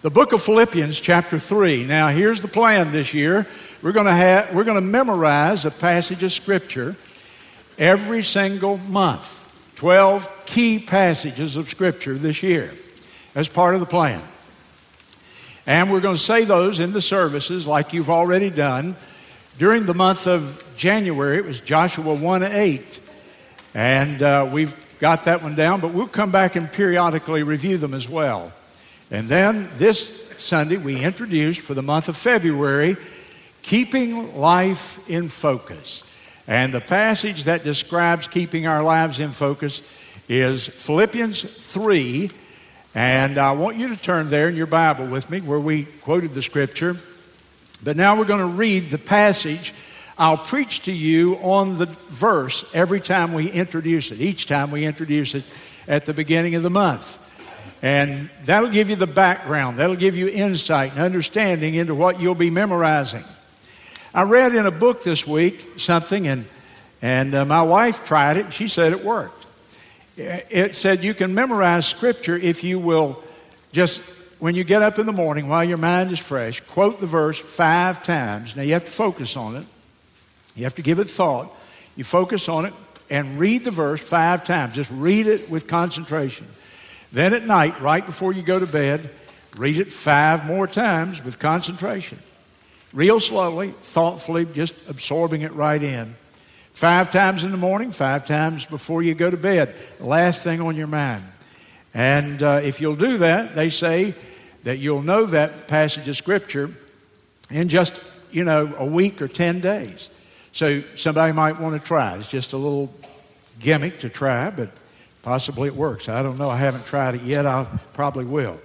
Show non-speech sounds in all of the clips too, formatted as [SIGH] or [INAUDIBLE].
The book of Philippians, chapter 3. Now, here's the plan this year. We're going to have we're going to memorize a passage of scripture every single month. 12 key passages of scripture this year as part of the plan. And we're going to say those in the services like you've already done. During the month of January, it was Joshua 1 8. And uh, we've got that one down, but we'll come back and periodically review them as well. And then this Sunday, we introduced for the month of February, Keeping Life in Focus. And the passage that describes keeping our lives in focus is Philippians 3 and I want you to turn there in your Bible with me where we quoted the scripture. But now we're going to read the passage. I'll preach to you on the verse every time we introduce it, each time we introduce it at the beginning of the month. And that'll give you the background, that'll give you insight and understanding into what you'll be memorizing. I read in a book this week something, and, and uh, my wife tried it. She said it worked it said you can memorize scripture if you will just, when you get up in the morning while your mind is fresh, quote the verse five times. Now you have to focus on it, you have to give it thought. You focus on it and read the verse five times. Just read it with concentration. Then at night, right before you go to bed, read it five more times with concentration. Real slowly, thoughtfully, just absorbing it right in. Five times in the morning, five times before you go to bed. Last thing on your mind. And uh, if you'll do that, they say that you'll know that passage of Scripture in just, you know, a week or 10 days. So somebody might want to try. It's just a little gimmick to try, but possibly it works. I don't know. I haven't tried it yet. I probably will.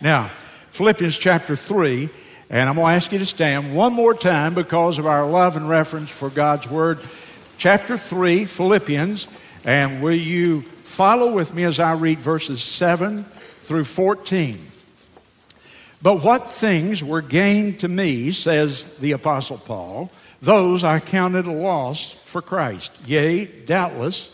Now, Philippians chapter 3, and I'm going to ask you to stand one more time because of our love and reference for God's Word chapter 3, Philippians, and will you follow with me as I read verses 7 through 14? But what things were gained to me, says the Apostle Paul, those I counted a loss for Christ. Yea, doubtless.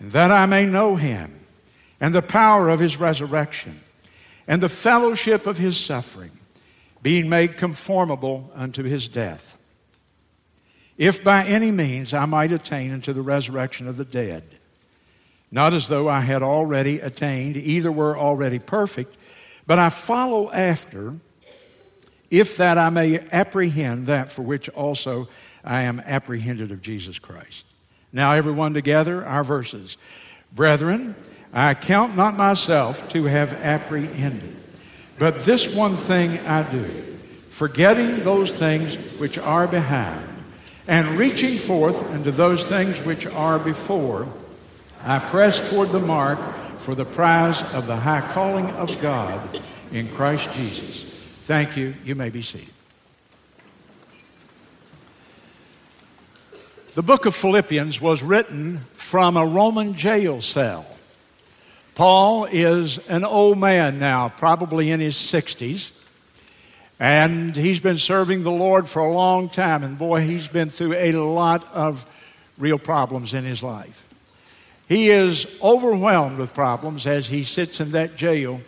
that I may know him and the power of his resurrection and the fellowship of his suffering, being made conformable unto his death if by any means I might attain unto the resurrection of the dead. Not as though I had already attained, either were already perfect, but I follow after, if that I may apprehend that for which also I am apprehended of Jesus Christ. Now, everyone together, our verses. Brethren, I count not myself to have apprehended, but this one thing I do, forgetting those things which are behind and reaching forth into those things which are before, I press toward the mark for the prize of the high calling of God in Christ Jesus. Thank you. You may be seated. The book of Philippians was written from a Roman jail cell. Paul is an old man now, probably in his 60s. And he's been serving the Lord for a long time. And boy, he's been through a lot of real problems in his life. He is overwhelmed with problems as he sits in that jail.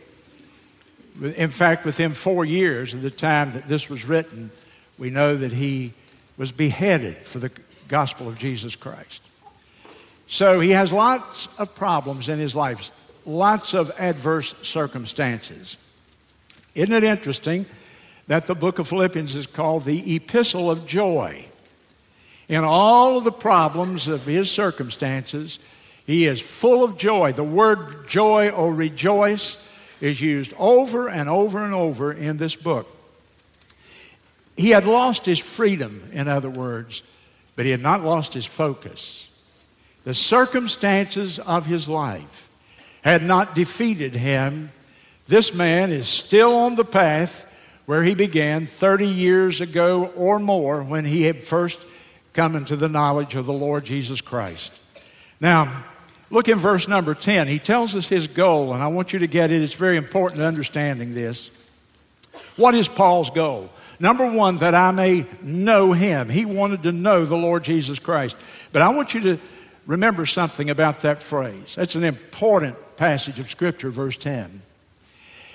In fact, within four years of the time that this was written, we know that he was beheaded for the gospel of Jesus Christ. So he has lots of problems in his life, lots of adverse circumstances. Isn't it interesting? that the book of Philippians is called the Epistle of Joy. In all of the problems of his circumstances, he is full of joy. The word joy or rejoice is used over and over and over in this book. He had lost his freedom, in other words, but he had not lost his focus. The circumstances of his life had not defeated him. This man is still on the path where he began 30 years ago or more when he had first come into the knowledge of the Lord Jesus Christ. Now, look in verse number 10. He tells us his goal, and I want you to get it. It's very important to understanding this. What is Paul's goal? Number one, that I may know him. He wanted to know the Lord Jesus Christ. But I want you to remember something about that phrase. That's an important passage of Scripture, verse 10.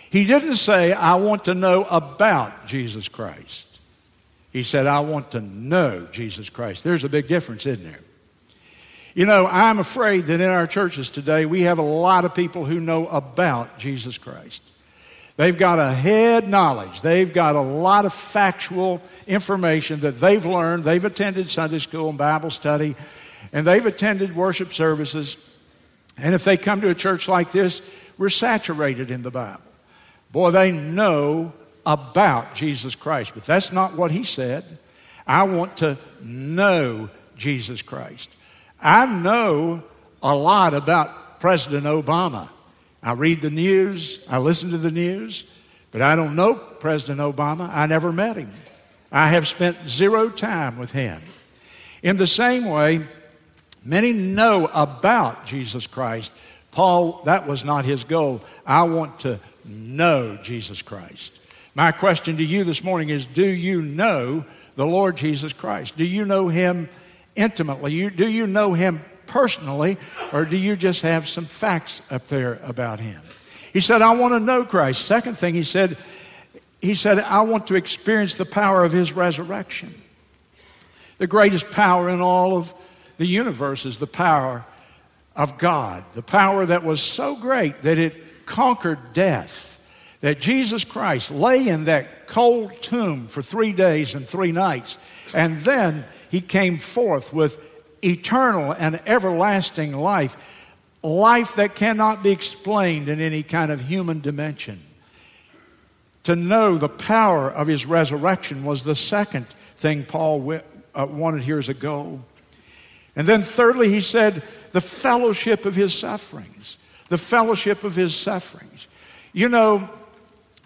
He didn't say, I want to know about Jesus Christ. He said, I want to know Jesus Christ. There's a big difference, isn't there? You know, I'm afraid that in our churches today, we have a lot of people who know about Jesus Christ. They've got a head knowledge. They've got a lot of factual information that they've learned. They've attended Sunday school and Bible study, and they've attended worship services. And if they come to a church like this, we're saturated in the Bible. Boy, they know about Jesus Christ. But that's not what he said. I want to know Jesus Christ. I know a lot about President Obama. I read the news, I listen to the news, but I don't know President Obama. I never met him. I have spent zero time with him. In the same way, many know about Jesus Christ. Paul, that was not his goal. I want to know Jesus Christ. My question to you this morning is Do you know the Lord Jesus Christ? Do you know him intimately? do you know him personally, or do you just have some facts up there about him? He said, I want to know Christ. Second thing he said, he said, I want to experience the power of his resurrection. The greatest power in all of the universe is the power of God, the power that was so great that it conquered death that Jesus Christ lay in that cold tomb for three days and three nights, and then he came forth with eternal and everlasting life, life that cannot be explained in any kind of human dimension. To know the power of his resurrection was the second thing Paul uh, wanted here as a goal. And then, thirdly, he said, the fellowship of his sufferings. The fellowship of his sufferings. You know,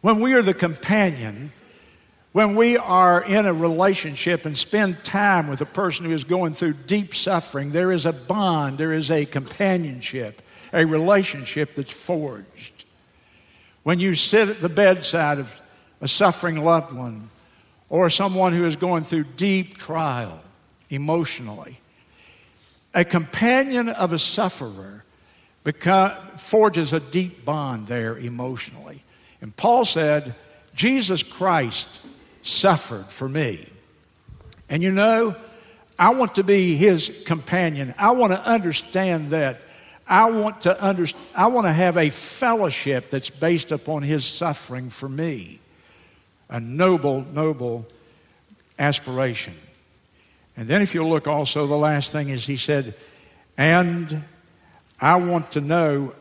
when we are the companion, when we are in a relationship and spend time with a person who is going through deep suffering, there is a bond, there is a companionship, a relationship that's forged. When you sit at the bedside of a suffering loved one or someone who is going through deep trial emotionally, a companion of a sufferer forges a deep bond there emotionally. And Paul said, Jesus Christ suffered for me. And you know, I want to be his companion. I want to understand that. I want to under, I want to have a fellowship that's based upon his suffering for me. A noble, noble aspiration. And then if you look also, the last thing is he said, and I want to know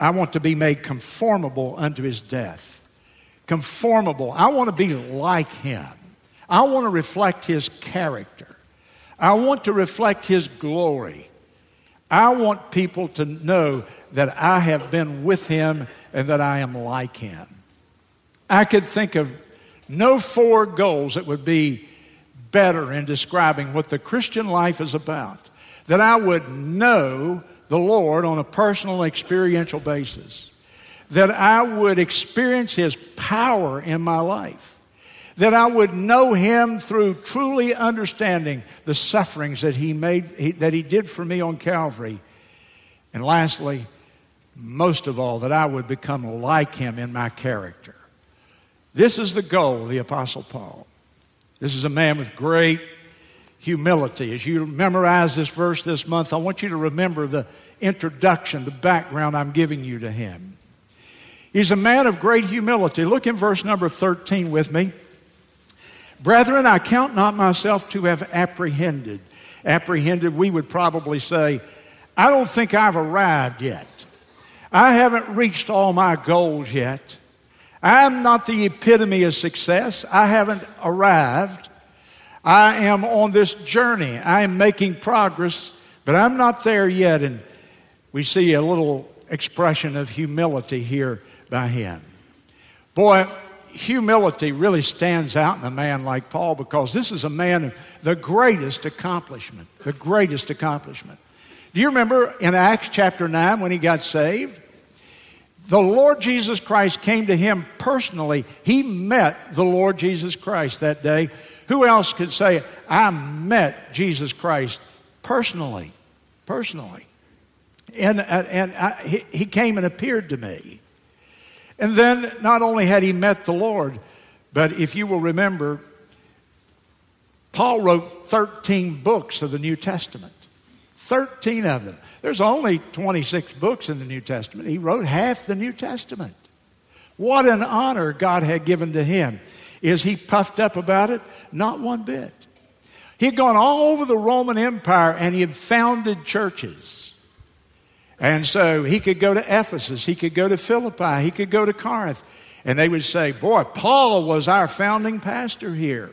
I want to be made conformable unto his death. Conformable. I want to be like him. I want to reflect his character. I want to reflect his glory. I want people to know that I have been with him and that I am like him. I could think of no four goals that would be better in describing what the Christian life is about. That I would know the Lord on a personal experiential basis. That I would experience His power in my life. That I would know Him through truly understanding the sufferings that He made, that He did for me on Calvary. And lastly, most of all, that I would become like Him in my character. This is the goal of the Apostle Paul. This is a man with great humility. As you memorize this verse this month, I want you to remember the introduction, the background I'm giving you to him. He's a man of great humility. Look in verse number 13 with me. Brethren, I count not myself to have apprehended. Apprehended, we would probably say, I don't think I've arrived yet. I haven't reached all my goals yet. I'm not the epitome of success. I haven't arrived. I am on this journey. I am making progress, but I'm not there yet. And we see a little expression of humility here by him. Boy, humility really stands out in a man like Paul because this is a man of the greatest accomplishment. The greatest accomplishment. Do you remember in Acts chapter 9 when he got saved? The Lord Jesus Christ came to him personally. He met the Lord Jesus Christ that day. Who else could say, I met Jesus Christ personally? Personally. And, and I, uh, he, he came and appeared to me. And then not only had he met the Lord, but if you will remember, Paul wrote 13 books of the New Testament. 13 of them. There's only 26 books in the New Testament. He wrote half the New Testament. What an honor God had given to him. Is he puffed up about it? Not one bit. He had gone all over the Roman Empire and he had founded churches. And so he could go to Ephesus, he could go to Philippi, he could go to Corinth. And they would say, Boy, Paul was our founding pastor here.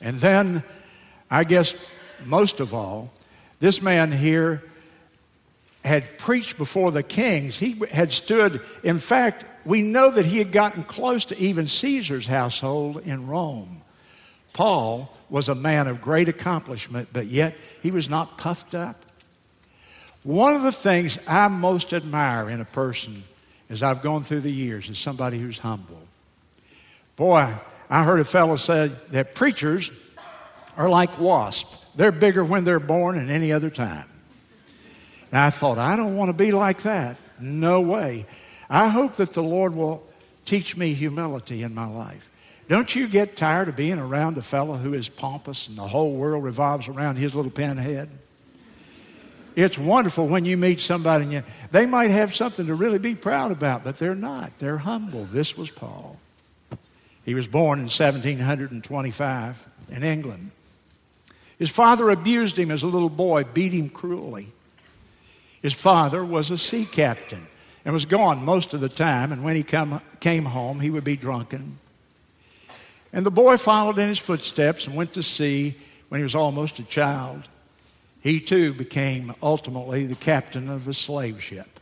And then, I guess most of all, this man here had preached before the kings. He had stood, in fact, we know that he had gotten close to even Caesar's household in Rome. Paul was a man of great accomplishment, but yet he was not puffed up. One of the things I most admire in a person as I've gone through the years is somebody who's humble. Boy, I heard a fellow say that preachers are like wasps. They're bigger when they're born than any other time. And I thought, I don't want to be like that. No way. I hope that the Lord will teach me humility in my life. Don't you get tired of being around a fellow who is pompous and the whole world revolves around his little pinhead? It's wonderful when you meet somebody and you, they might have something to really be proud about, but they're not. They're humble. This was Paul. He was born in 1725 in England. His father abused him as a little boy, beat him cruelly. His father was a sea captain and was gone most of the time, and when he come, came home, he would be drunken. And the boy followed in his footsteps and went to sea when he was almost a child. He too became ultimately the captain of a slave ship.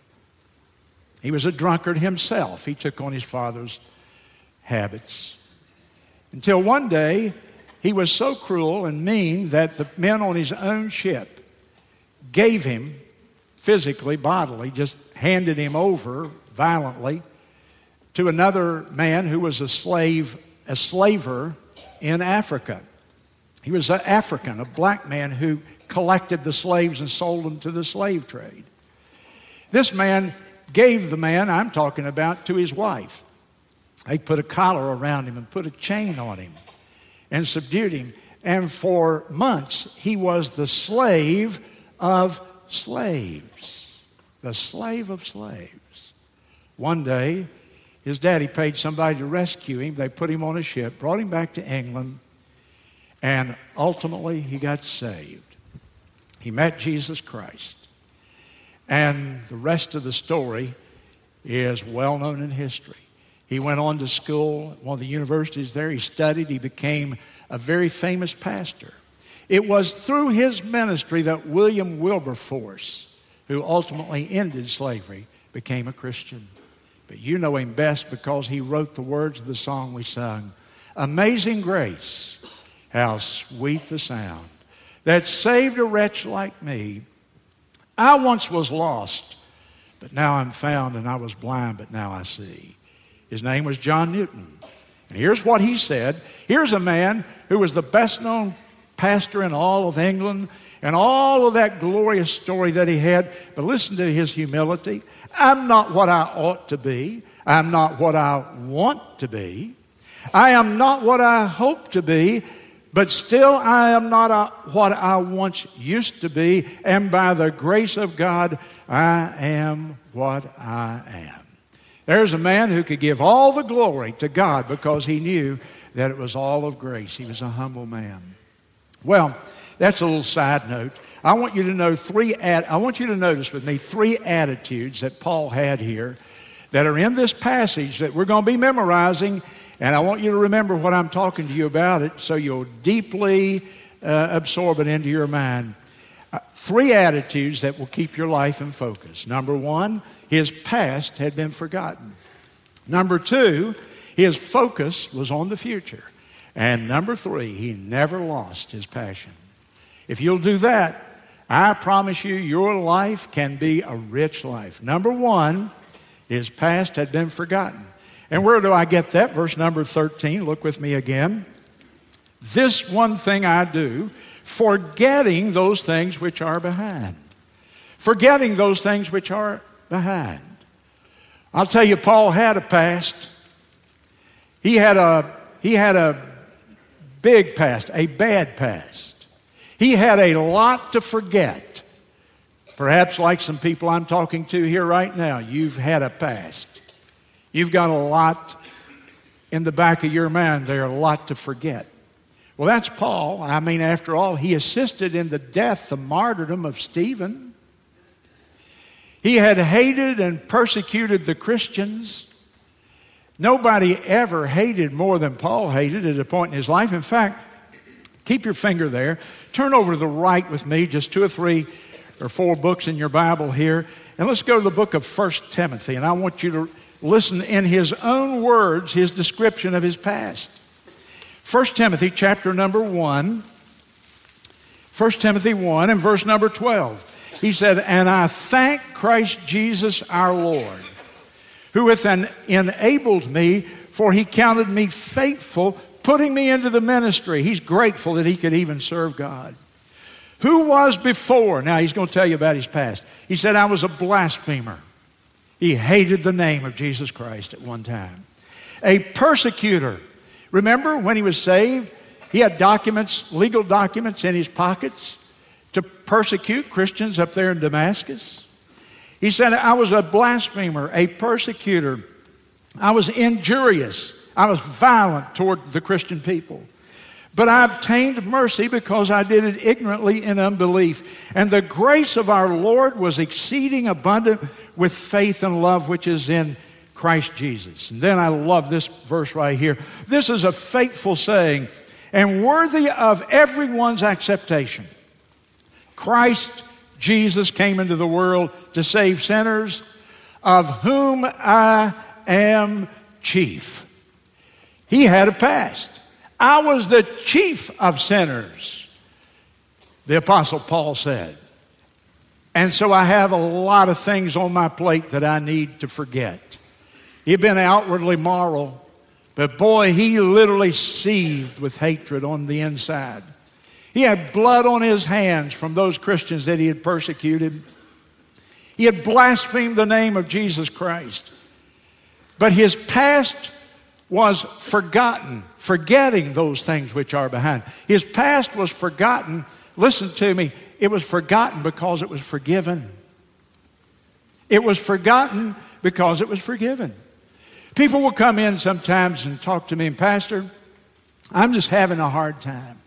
He was a drunkard himself. He took on his father's habits. Until one day, he was so cruel and mean that the men on his own ship gave him physically, bodily, just handed him over violently to another man who was a slave, a slaver in Africa. He was an African, a black man who collected the slaves and sold them to the slave trade. This man gave the man I'm talking about to his wife. They put a collar around him and put a chain on him and subdued him. And for months, he was the slave of slaves. The slave of slaves. One day, his daddy paid somebody to rescue him. They put him on a ship, brought him back to England, and ultimately he got saved. He met Jesus Christ. And the rest of the story is well known in history. He went on to school one of the universities there. He studied. He became a very famous pastor. It was through his ministry that William Wilberforce, who ultimately ended slavery, became a Christian. But you know him best because he wrote the words of the song we sung Amazing Grace, how sweet the sound that saved a wretch like me. I once was lost, but now I'm found, and I was blind, but now I see. His name was John Newton. And here's what he said. Here's a man who was the best known pastor in all of England and all of that glorious story that he had. But listen to his humility. I'm not what I ought to be. I'm not what I want to be. I am not what I hope to be. But still, I am not a, what I once used to be, and by the grace of God, I am what I am. There's a man who could give all the glory to God because he knew that it was all of grace. He was a humble man. Well, that's a little side note. I want you to know three. Ad, I want you to notice with me three attitudes that Paul had here that are in this passage that we're going to be memorizing and I want you to remember what I'm talking to you about it so you'll deeply uh, absorb it into your mind. Uh, three attitudes that will keep your life in focus. Number one, his past had been forgotten. Number two, His focus was on the future. And number three, he never lost his passion. If you'll do that, I promise you, your life can be a rich life. Number one, his past had been forgotten. And where do I get that? Verse number 13. Look with me again. This one thing I do, forgetting those things which are behind. Forgetting those things which are behind. I'll tell you, Paul had a past. He had a, he had a big past, a bad past. He had a lot to forget. Perhaps, like some people I'm talking to here right now, you've had a past. You've got a lot in the back of your mind there, a lot to forget. Well, that's Paul. I mean, after all, he assisted in the death, the martyrdom of Stephen. He had hated and persecuted the Christians. Nobody ever hated more than Paul hated at a point in his life. In fact, keep your finger there. Turn over to the right with me, just two or three or four books in your Bible here. And let's go to the book of First Timothy. And I want you to listen in his own words, his description of his past. 1 Timothy chapter number 1. 1 Timothy 1 and verse number 12. He said, And I thank Christ Jesus our Lord, who hath an enabled me, for he counted me faithful, putting me into the ministry. He's grateful that he could even serve God. Who was before? Now he's going to tell you about his past. He said, I was a blasphemer. He hated the name of Jesus Christ at one time. A persecutor Remember when he was saved, he had documents, legal documents in his pockets to persecute Christians up there in Damascus. He said, I was a blasphemer, a persecutor. I was injurious. I was violent toward the Christian people. But I obtained mercy because I did it ignorantly in unbelief. And the grace of our Lord was exceeding abundant with faith and love which is in Christ Jesus. And then I love this verse right here. This is a faithful saying and worthy of everyone's acceptation. Christ Jesus came into the world to save sinners, of whom I am chief. He had a past. I was the chief of sinners, the Apostle Paul said. And so I have a lot of things on my plate that I need to forget. He'd been outwardly moral, but boy, he literally seethed with hatred on the inside. He had blood on his hands from those Christians that he had persecuted. He had blasphemed the name of Jesus Christ. But his past was forgotten, forgetting those things which are behind. His past was forgotten. Listen to me, it was forgotten because it was forgiven. It was forgotten because it was forgiven. People will come in sometimes and talk to me, and Pastor, I'm just having a hard time.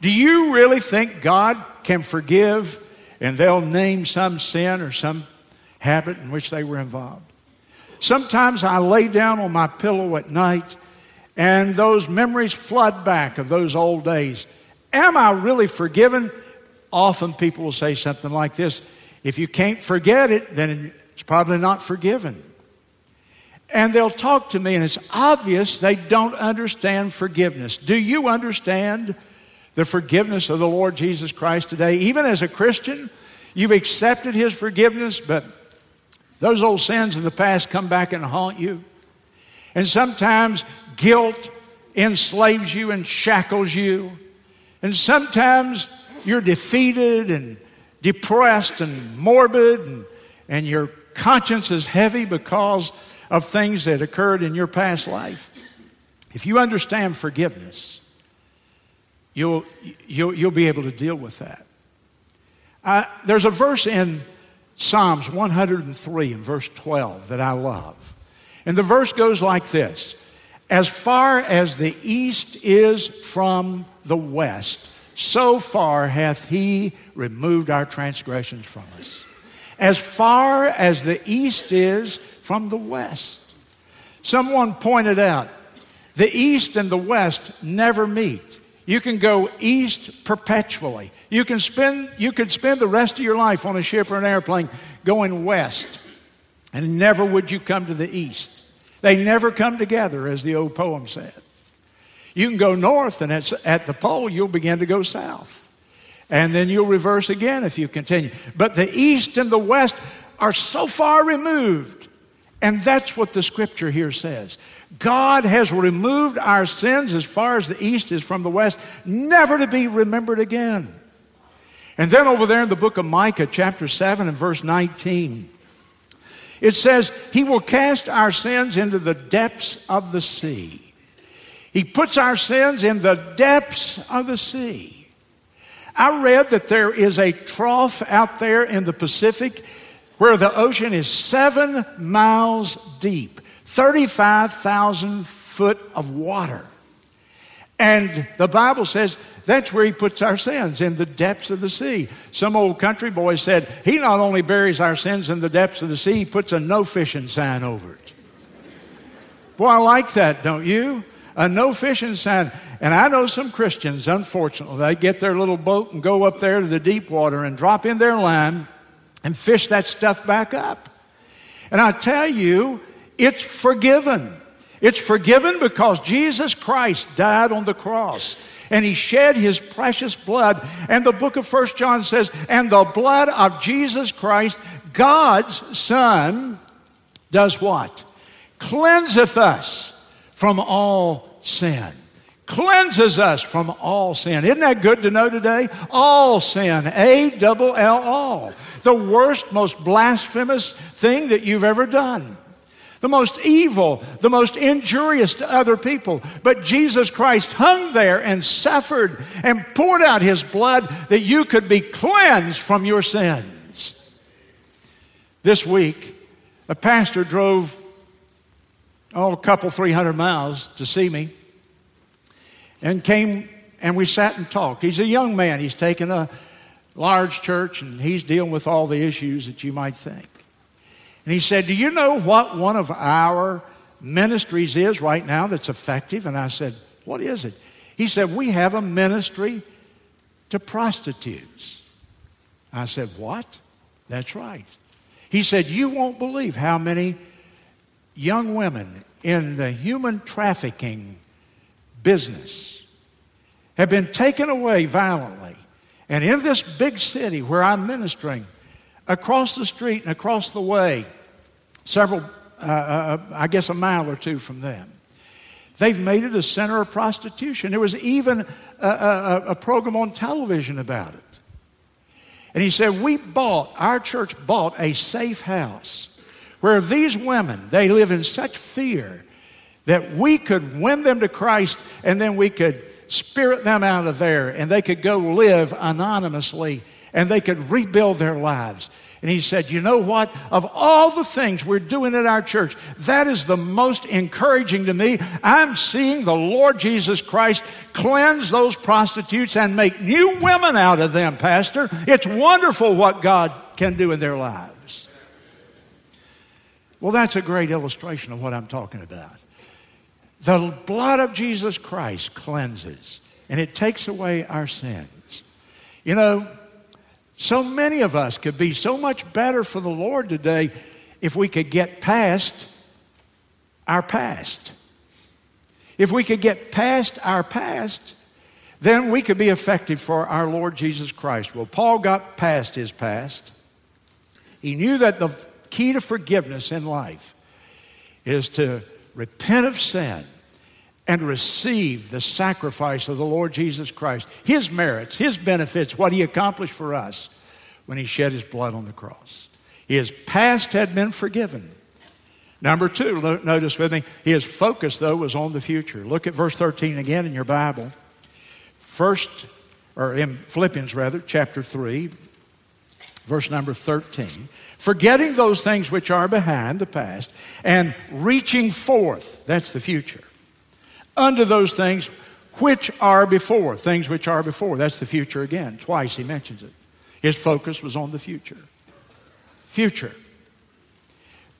Do you really think God can forgive? And they'll name some sin or some habit in which they were involved. Sometimes I lay down on my pillow at night and those memories flood back of those old days. Am I really forgiven? Often people will say something like this If you can't forget it, then it's probably not forgiven. And they'll talk to me, and it's obvious they don't understand forgiveness. Do you understand the forgiveness of the Lord Jesus Christ today? Even as a Christian, you've accepted His forgiveness, but those old sins of the past come back and haunt you. And sometimes guilt enslaves you and shackles you. And sometimes you're defeated and depressed and morbid, and, and your conscience is heavy because of things that occurred in your past life. If you understand forgiveness, you'll, you'll, you'll be able to deal with that. Uh, there's a verse in Psalms 103 and verse 12 that I love. And the verse goes like this As far as the east is from the west, so far hath he removed our transgressions from us. As far as the east is from the west. Someone pointed out the east and the west never meet. You can go east perpetually. You can spend you could spend the rest of your life on a ship or an airplane going west, and never would you come to the east. They never come together, as the old poem said. You can go north, and at the pole, you'll begin to go south. And then you'll reverse again if you continue. But the east and the west are so far removed. And that's what the scripture here says. God has removed our sins as far as the east is from the west, never to be remembered again. And then over there in the book of Micah, chapter 7 and verse 19, it says, He will cast our sins into the depths of the sea. He puts our sins in the depths of the sea. I read that there is a trough out there in the Pacific where the ocean is seven miles deep, 35,000 foot of water. And the Bible says that's where he puts our sins, in the depths of the sea. Some old country boy said, He not only buries our sins in the depths of the sea, he puts a no fishing sign over it. Boy, I like that, don't you? A no fishing sign. And I know some Christians, unfortunately, they get their little boat and go up there to the deep water and drop in their line and fish that stuff back up. And I tell you, it's forgiven. It's forgiven because Jesus Christ died on the cross and he shed his precious blood. And the book of First John says, and the blood of Jesus Christ, God's Son, does what? Cleanseth us from all sin. Cleanses us from all sin. Isn't that good to know today? All sin. A double L all. The worst, most blasphemous thing that you've ever done the most evil, the most injurious to other people. But Jesus Christ hung there and suffered and poured out his blood that you could be cleansed from your sins. This week, a pastor drove oh, a couple, three hundred miles to see me and came and we sat and talked. He's a young man, he's taken a large church and he's dealing with all the issues that you might think. And he said, Do you know what one of our ministries is right now that's effective? And I said, What is it? He said, We have a ministry to prostitutes. I said, What? That's right. He said, You won't believe how many young women in the human trafficking business have been taken away violently. And in this big city where I'm ministering, across the street and across the way, several, uh, uh, I guess a mile or two from them. They've made it a center of prostitution. There was even a, a, a program on television about it. And he said, We bought, our church bought a safe house where these women, they live in such fear that we could win them to Christ and then we could spirit them out of there and they could go live anonymously and they could rebuild their lives. And he said, You know what? Of all the things we're doing at our church, that is the most encouraging to me. I'm seeing the Lord Jesus Christ cleanse those prostitutes and make new women out of them, Pastor. It's wonderful what God can do in their lives. Well, that's a great illustration of what I'm talking about. The blood of Jesus Christ cleanses, and it takes away our sins. You know, so many of us could be so much better for the Lord today if we could get past our past. If we could get past our past, then we could be effective for our Lord Jesus Christ. Well, Paul got past his past. He knew that the key to forgiveness in life is to repent of sin and receive the sacrifice of the Lord Jesus Christ, His merits, His benefits, what He accomplished for us when He shed His blood on the cross. His past had been forgiven. Number two, notice with me, his focus, though, was on the future. Look at verse 13 again in your Bible. First, or in Philippians rather, chapter 3, verse number 13. Forgetting those things which are behind the past and reaching forth, that's the future unto those things which are before. Things which are before. That's the future again. Twice he mentions it. His focus was on the future. Future.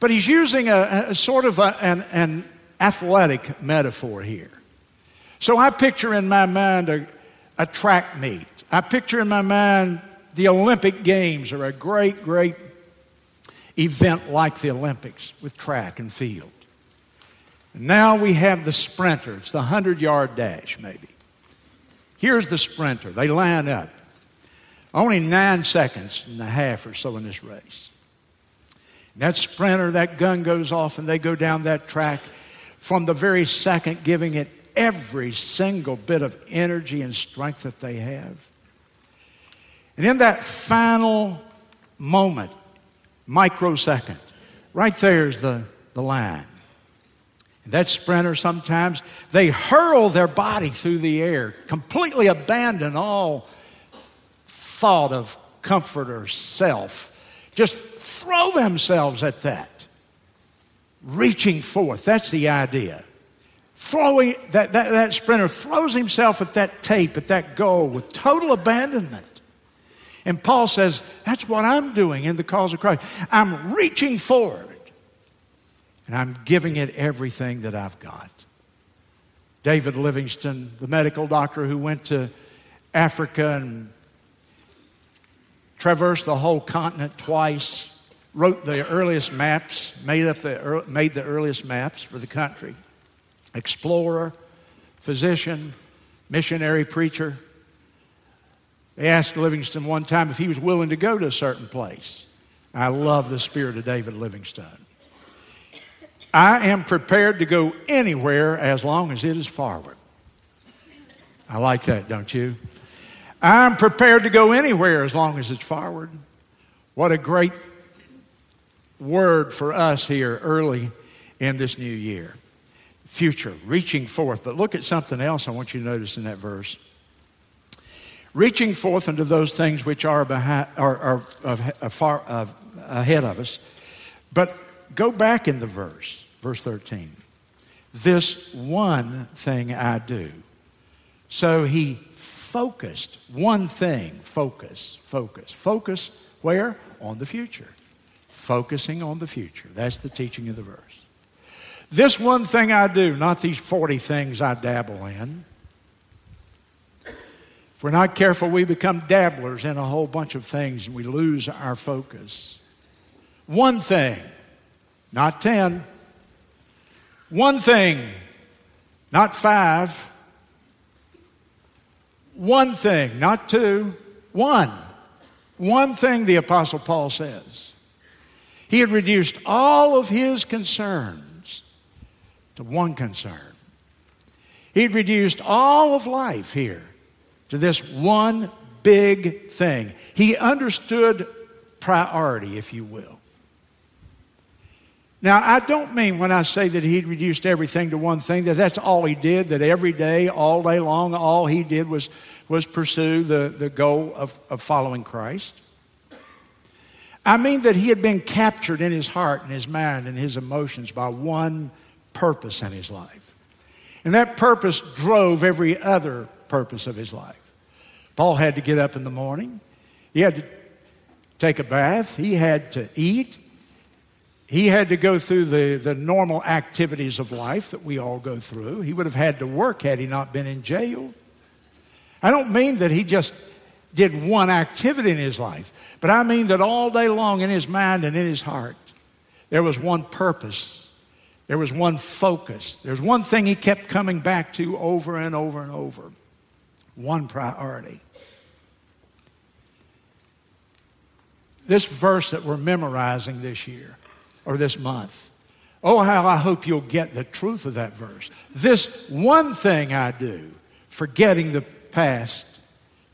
But he's using a, a sort of a, an, an athletic metaphor here. So I picture in my mind a, a track meet. I picture in my mind the Olympic Games or a great, great event like the Olympics with track and field. Now we have the sprinter. It's the 100 yard dash, maybe. Here's the sprinter. They line up. Only nine seconds and a half or so in this race. And that sprinter, that gun goes off, and they go down that track from the very second, giving it every single bit of energy and strength that they have. And in that final moment, microsecond, right there is the, the line. That sprinter sometimes, they hurl their body through the air, completely abandon all thought of comfort or self. Just throw themselves at that. Reaching forth, that's the idea. Throwing that, that, that sprinter throws himself at that tape, at that goal with total abandonment. And Paul says, That's what I'm doing in the cause of Christ. I'm reaching forward and I'm giving it everything that I've got. David Livingstone, the medical doctor who went to Africa and traversed the whole continent twice, wrote the earliest maps, made, up the, made the earliest maps for the country. Explorer, physician, missionary preacher. They asked Livingstone one time if he was willing to go to a certain place. I love the spirit of David Livingstone. I am prepared to go anywhere as long as it is forward. I like that, don't you? I'm prepared to go anywhere as long as it's forward. What a great word for us here early in this new year. Future, reaching forth. But look at something else I want you to notice in that verse. Reaching forth into those things which are, behind, are, are, are far ahead of us. But go back in the verse, verse 13. This one thing I do. So he focused. One thing, focus, focus. Focus where? On the future. Focusing on the future. That's the teaching of the verse. This one thing I do, not these 40 things I dabble in. If we're not careful, we become dabblers in a whole bunch of things and we lose our focus. One thing, not 10. One thing, not five one thing, not two, one. One thing the Apostle Paul says. He had reduced all of his concerns to one concern. He'd reduced all of life here to this one big thing. He understood priority, if you will. Now, I don't mean when I say that he reduced everything to one thing that that's all he did, that every day, all day long, all he did was, was pursue the, the goal of, of following Christ. I mean that he had been captured in his heart and his mind and his emotions by one purpose in his life. And that purpose drove every other purpose of his life. Paul had to get up in the morning, he had to take a bath, he had to eat, he had to go through the, the normal activities of life that we all go through. He would have had to work had he not been in jail. I don't mean that he just did one activity in his life, but I mean that all day long in his mind and in his heart, there was one purpose. There was one focus. There's one thing he kept coming back to over and over and over. One priority. This verse that we're memorizing this year or this month. Oh, how I hope you'll get the truth of that verse. This one thing I do, forgetting the past,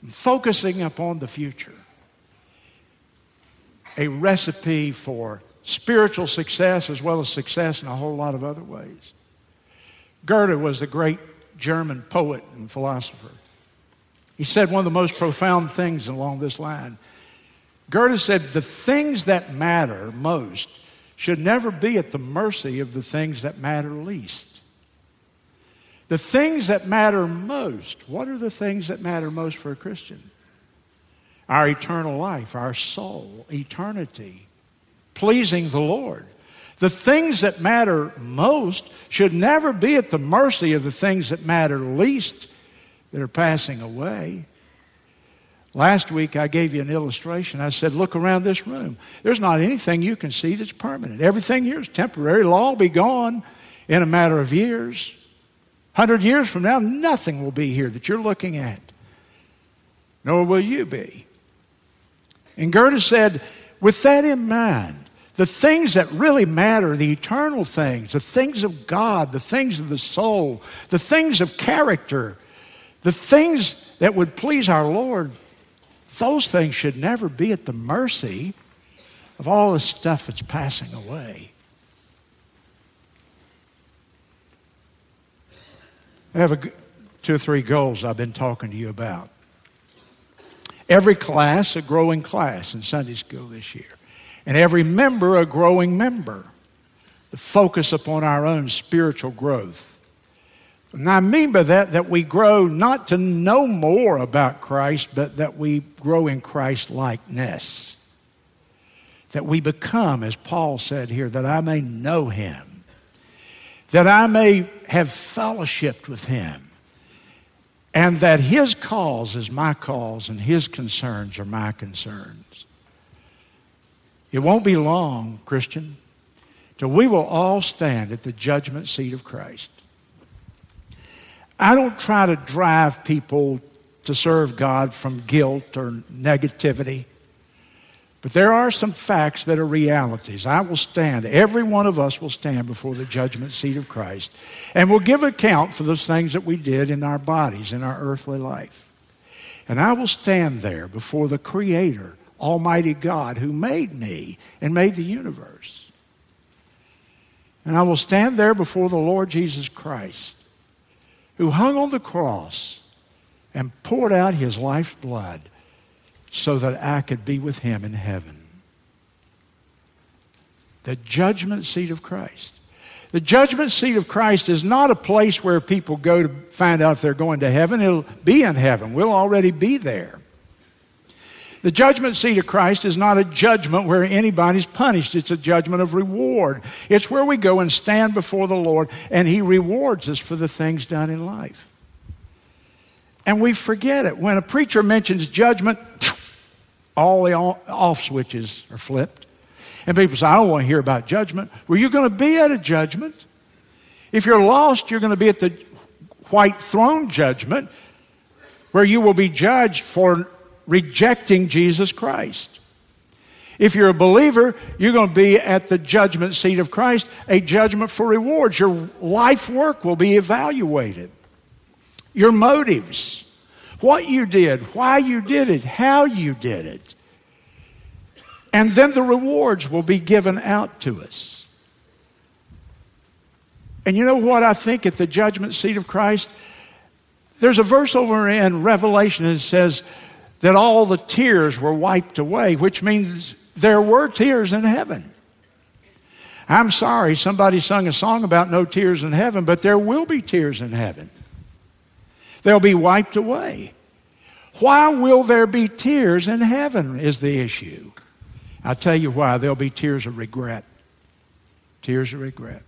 focusing upon the future. A recipe for spiritual success as well as success in a whole lot of other ways. Goethe was the great German poet and philosopher. He said one of the most profound things along this line. Goethe said, The things that matter most should never be at the mercy of the things that matter least. The things that matter most, what are the things that matter most for a Christian? Our eternal life, our soul, eternity, pleasing the Lord. The things that matter most should never be at the mercy of the things that matter least that are passing away. Last week, I gave you an illustration. I said, Look around this room. There's not anything you can see that's permanent. Everything here is temporary. It'll all be gone in a matter of years. 100 years from now, nothing will be here that you're looking at, nor will you be. And Goethe said, with that in mind, the things that really matter, the eternal things, the things of God, the things of the soul, the things of character, the things that would please our Lord, those things should never be at the mercy of all the stuff that's passing away. I have a, two or three goals I've been talking to you about. Every class, a growing class in Sunday school this year, and every member, a growing member. The focus upon our own spiritual growth. And I mean by that that we grow not to know more about Christ, but that we grow in Christ likeness. That we become, as Paul said here, that I may know him that I may have fellowshiped with him, and that his cause is my cause and his concerns are my concerns. It won't be long, Christian, till we will all stand at the judgment seat of Christ. I don't try to drive people to serve God from guilt or negativity. But there are some facts that are realities. I will stand, every one of us will stand before the judgment seat of Christ, and will give account for those things that we did in our bodies, in our earthly life. And I will stand there before the Creator, Almighty God, who made me and made the universe. And I will stand there before the Lord Jesus Christ, who hung on the cross and poured out his life's blood so that I could be with him in heaven. The judgment seat of Christ. The judgment seat of Christ is not a place where people go to find out if they're going to heaven. It'll be in heaven. We'll already be there. The judgment seat of Christ is not a judgment where anybody's punished. It's a judgment of reward. It's where we go and stand before the Lord and He rewards us for the things done in life. And we forget it. When a preacher mentions judgment, [SNIFFS] all the off switches are flipped. And people say, I don't want to hear about judgment. Well, you're going to be at a judgment. If you're lost, you're going to be at the white throne judgment where you will be judged for rejecting Jesus Christ. If you're a believer, you're going to be at the judgment seat of Christ, a judgment for rewards. Your life work will be evaluated. Your motives what you did, why you did it, how you did it. And then the rewards will be given out to us. And you know what I think at the judgment seat of Christ? There's a verse over in Revelation that says that all the tears were wiped away, which means there were tears in heaven. I'm sorry, somebody sung a song about no tears in heaven, but there will be tears in heaven. They'll be wiped away. Why will there be tears in heaven? Is the issue. I'll tell you why. There'll be tears of regret. Tears of regret.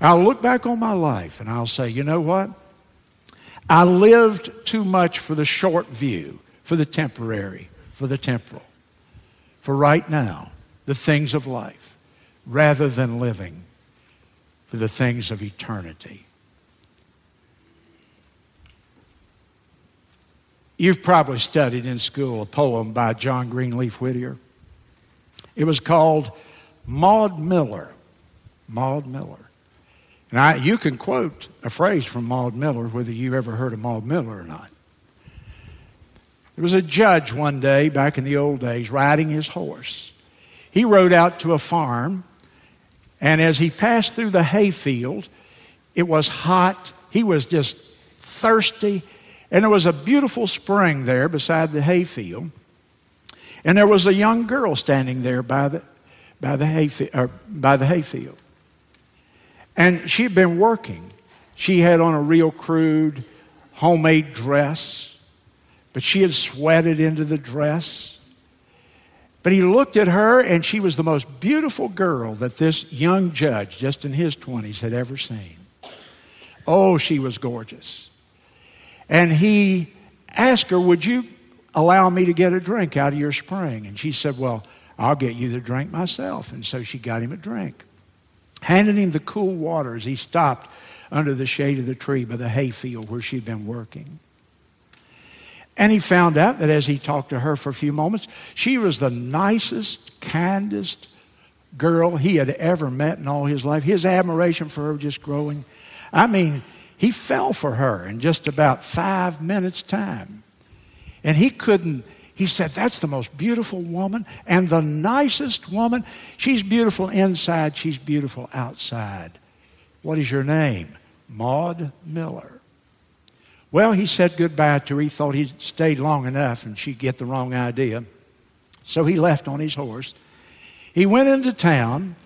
I'll look back on my life and I'll say, you know what? I lived too much for the short view, for the temporary, for the temporal, for right now, the things of life, rather than living for the things of eternity. You've probably studied in school a poem by John Greenleaf Whittier. It was called Maud Miller. Maud Miller. And I, you can quote a phrase from Maud Miller, whether you ever heard of Maud Miller or not. There was a judge one day back in the old days riding his horse. He rode out to a farm, and as he passed through the hayfield, it was hot. He was just thirsty. And there was a beautiful spring there beside the hayfield. And there was a young girl standing there by the, by the, hayfield, uh, by the hayfield. And she'd been working. She had on a real crude, homemade dress, but she had sweated into the dress. But he looked at her, and she was the most beautiful girl that this young judge, just in his 20s, had ever seen. Oh, she was gorgeous. And he asked her, Would you allow me to get a drink out of your spring? And she said, Well, I'll get you the drink myself. And so she got him a drink. handed him the cool water as he stopped under the shade of the tree by the hayfield where she'd been working. And he found out that as he talked to her for a few moments, she was the nicest, kindest girl he had ever met in all his life. His admiration for her just growing. I mean, he fell for her in just about five minutes' time. And he couldn't, he said, That's the most beautiful woman and the nicest woman. She's beautiful inside, she's beautiful outside. What is your name? Maud Miller. Well, he said goodbye to her. He thought he'd stayed long enough and she'd get the wrong idea. So he left on his horse. He went into town.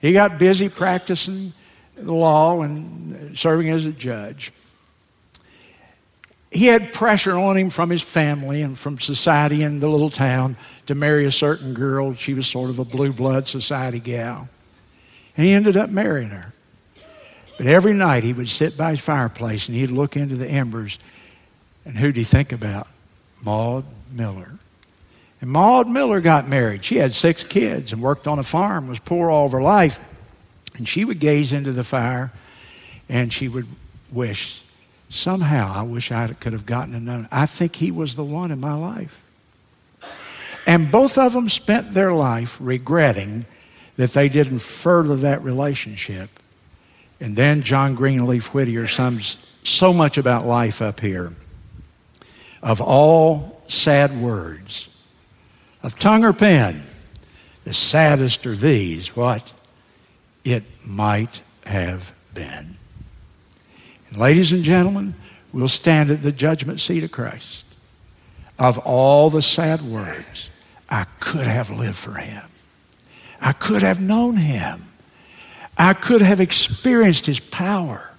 He got busy practicing the law and serving as a judge. He had pressure on him from his family and from society in the little town to marry a certain girl. She was sort of a blue blood society gal. And he ended up marrying her. But every night he would sit by his fireplace and he'd look into the embers. And who'd he think about? Maud Miller. And Maud Miller got married. She had six kids and worked on a farm, was poor all of her life. And she would gaze into the fire and she would wish, somehow, I wish I could have gotten to know. I think he was the one in my life. And both of them spent their life regretting that they didn't further that relationship and then John Greenleaf Whittier sums so much about life up here. Of all sad words, of tongue or pen, the saddest are these what it might have been. And ladies and gentlemen, we'll stand at the judgment seat of Christ. Of all the sad words, I could have lived for him. I could have known him. I could have experienced his power.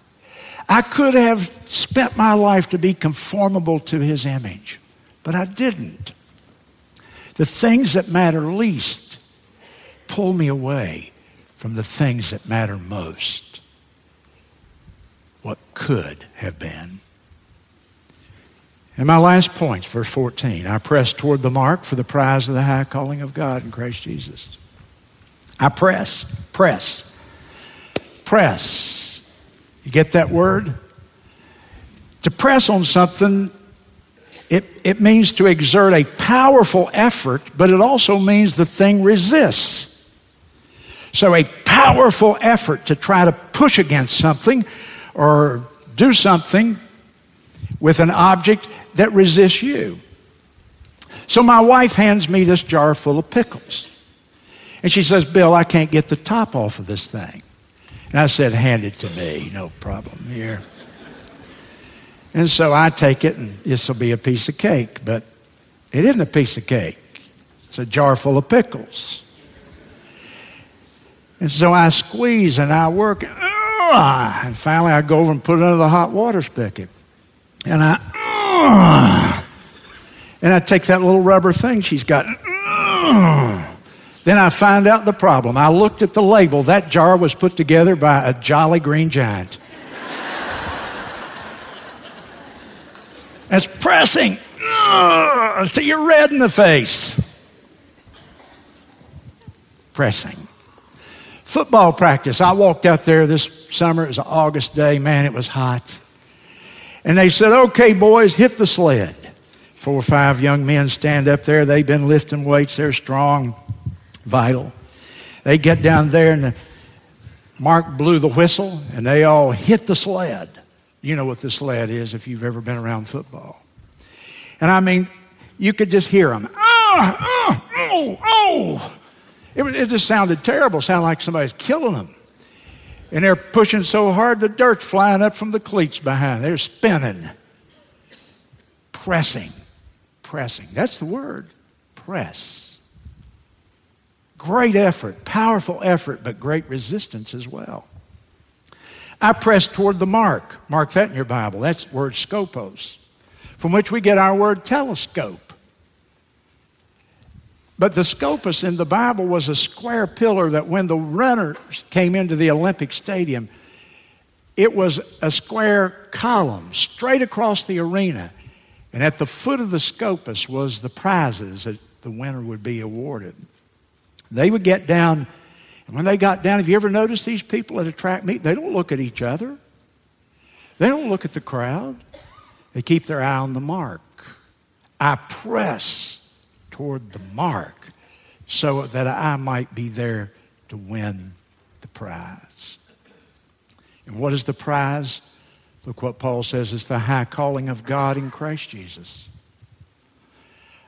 I could have spent my life to be conformable to his image, but I didn't. The things that matter least pull me away from the things that matter most. What could have been. And my last point, verse 14 I press toward the mark for the prize of the high calling of God in Christ Jesus. I press, press press. You get that word? To press on something, it, it means to exert a powerful effort, but it also means the thing resists. So, a powerful effort to try to push against something or do something with an object that resists you. So, my wife hands me this jar full of pickles. And she says, Bill, I can't get the top off of this thing. And I said, Hand it to me, no problem here. And so I take it, and this will be a piece of cake, but it isn't a piece of cake, it's a jar full of pickles. And so I squeeze and I work, and finally I go over and put it under the hot water spigot. And I, and I take that little rubber thing she's got. Then I find out the problem. I looked at the label. That jar was put together by a jolly green giant. That's pressing until you're red in the face. Pressing. Football practice. I walked out there this summer. It was an August day. Man, it was hot. And they said, okay, boys, hit the sled. Four or five young men stand up there. They've been lifting weights. They're strong vital. They get down there and Mark blew the whistle and they all hit the sled. You know what the sled is if you've ever been around football. And I mean, you could just hear them. Oh, ah, oh, ah, oh, oh. It, it just sounded terrible. Sounded like somebody's killing them. And they're pushing so hard, the dirt's flying up from the cleats behind. They're spinning. Pressing. Pressing. That's the word. Press. Great effort, powerful effort, but great resistance as well. I press toward the mark. Mark that in your Bible. That's the word scopos, from which we get our word telescope. But the scopus in the Bible was a square pillar that when the runners came into the Olympic Stadium, it was a square column straight across the arena. And at the foot of the scopus was the prizes that the winner would be awarded. They would get down And when they got down, have you ever noticed these people at a track meet? They don't look at each other. They don't look at the crowd. They keep their eye on the mark. I press toward the mark so that I might be there to win the prize. And what is the prize? Look what Paul says it's the high calling of God in Christ Jesus.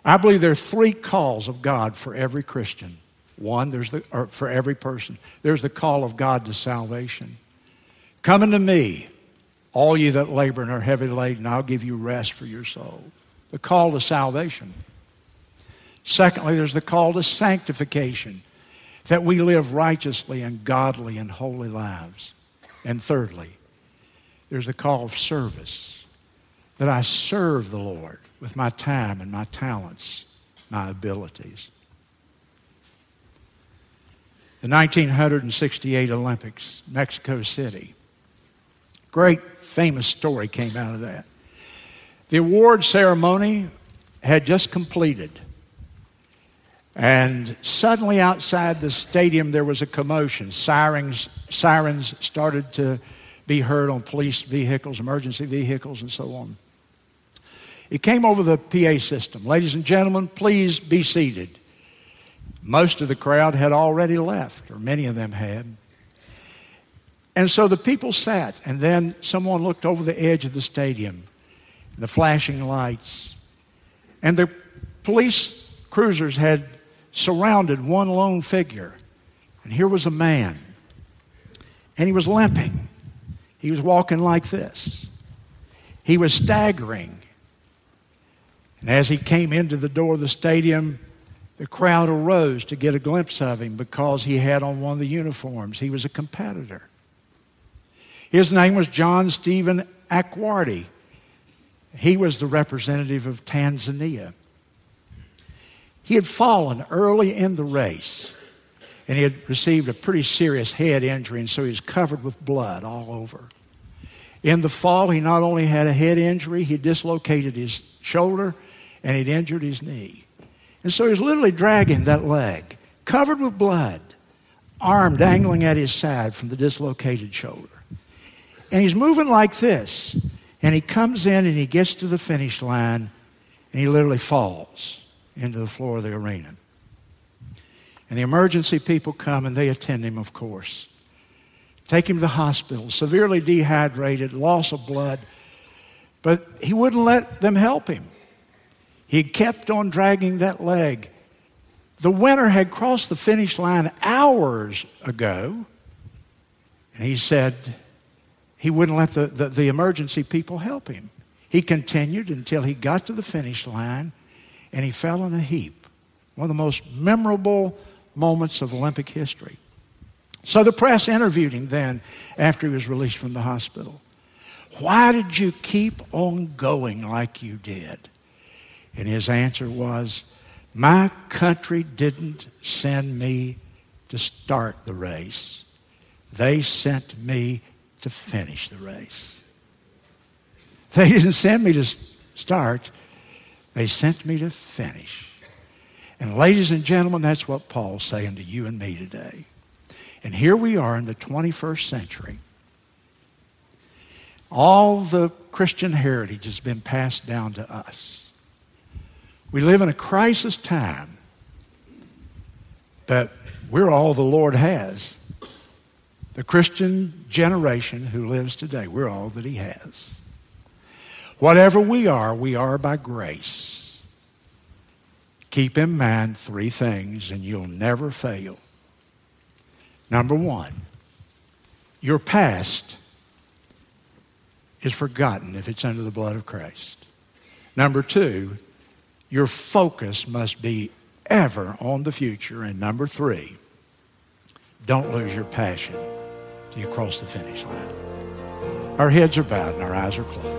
I believe there are three calls of God for every Christian. One, there's the, or for every person. There's the call of God to salvation. Come unto me, all ye that labor and are heavy laden, I'll give you rest for your soul. The call to salvation. Secondly, there's the call to sanctification, that we live righteously and godly and holy lives. And thirdly, there's the call of service, that I serve the Lord with my time and my talents, my abilities. The 1968 Olympics, Mexico City. Great famous story came out of that. The award ceremony had just completed. And suddenly outside the stadium, there was a commotion. Sirens, sirens started to be heard on police vehicles, emergency vehicles, and so on. It came over the PA system. Ladies and gentlemen, please be seated. Most of the crowd had already left, or many of them had. And so the people sat, and then someone looked over the edge of the stadium, the flashing lights. And the police cruisers had surrounded one lone figure. And here was a man. And he was limping. He was walking like this. He was staggering. And as he came into the door of the stadium, the crowd arose to get a glimpse of him because he had on one of the uniforms. He was a competitor. His name was John Stephen Akwari. He was the representative of Tanzania. He had fallen early in the race, and he had received a pretty serious head injury, and so he was covered with blood all over. In the fall, he not only had a head injury, he dislocated his shoulder and he'd injured his knee. And so he's literally dragging that leg, covered with blood, arm dangling at his side from the dislocated shoulder. And he's moving like this. And he comes in and he gets to the finish line and he literally falls into the floor of the arena. And the emergency people come and they attend him, of course. Take him to the hospital, severely dehydrated, loss of blood. But he wouldn't let them help him. He kept on dragging that leg. The winner had crossed the finish line hours ago. And he said he wouldn't let the, the, the emergency people help him. He continued until he got to the finish line and he fell in a heap. One of the most memorable moments of Olympic history. So the press interviewed him then after he was released from the hospital. Why did you keep on going like you did? And his answer was, My country didn't send me to start the race, they sent me to finish the race. They [LAUGHS] didn't send me to start, they sent me to finish. And, ladies and gentlemen, that's what Paul's saying to you and me today. And here we are in the 21st century. All the Christian heritage has been passed down to us. We live in a crisis time that we're all the Lord has. The Christian generation who lives today, we're all that He has. Whatever we are, we are by grace. Keep in mind three things, and you'll never fail. Number one, your past is forgotten if it's under the blood of Christ. Number two, your focus must be ever on the future. And number three, don't lose your passion till you cross the finish line. Our heads are bowed and our eyes are closed.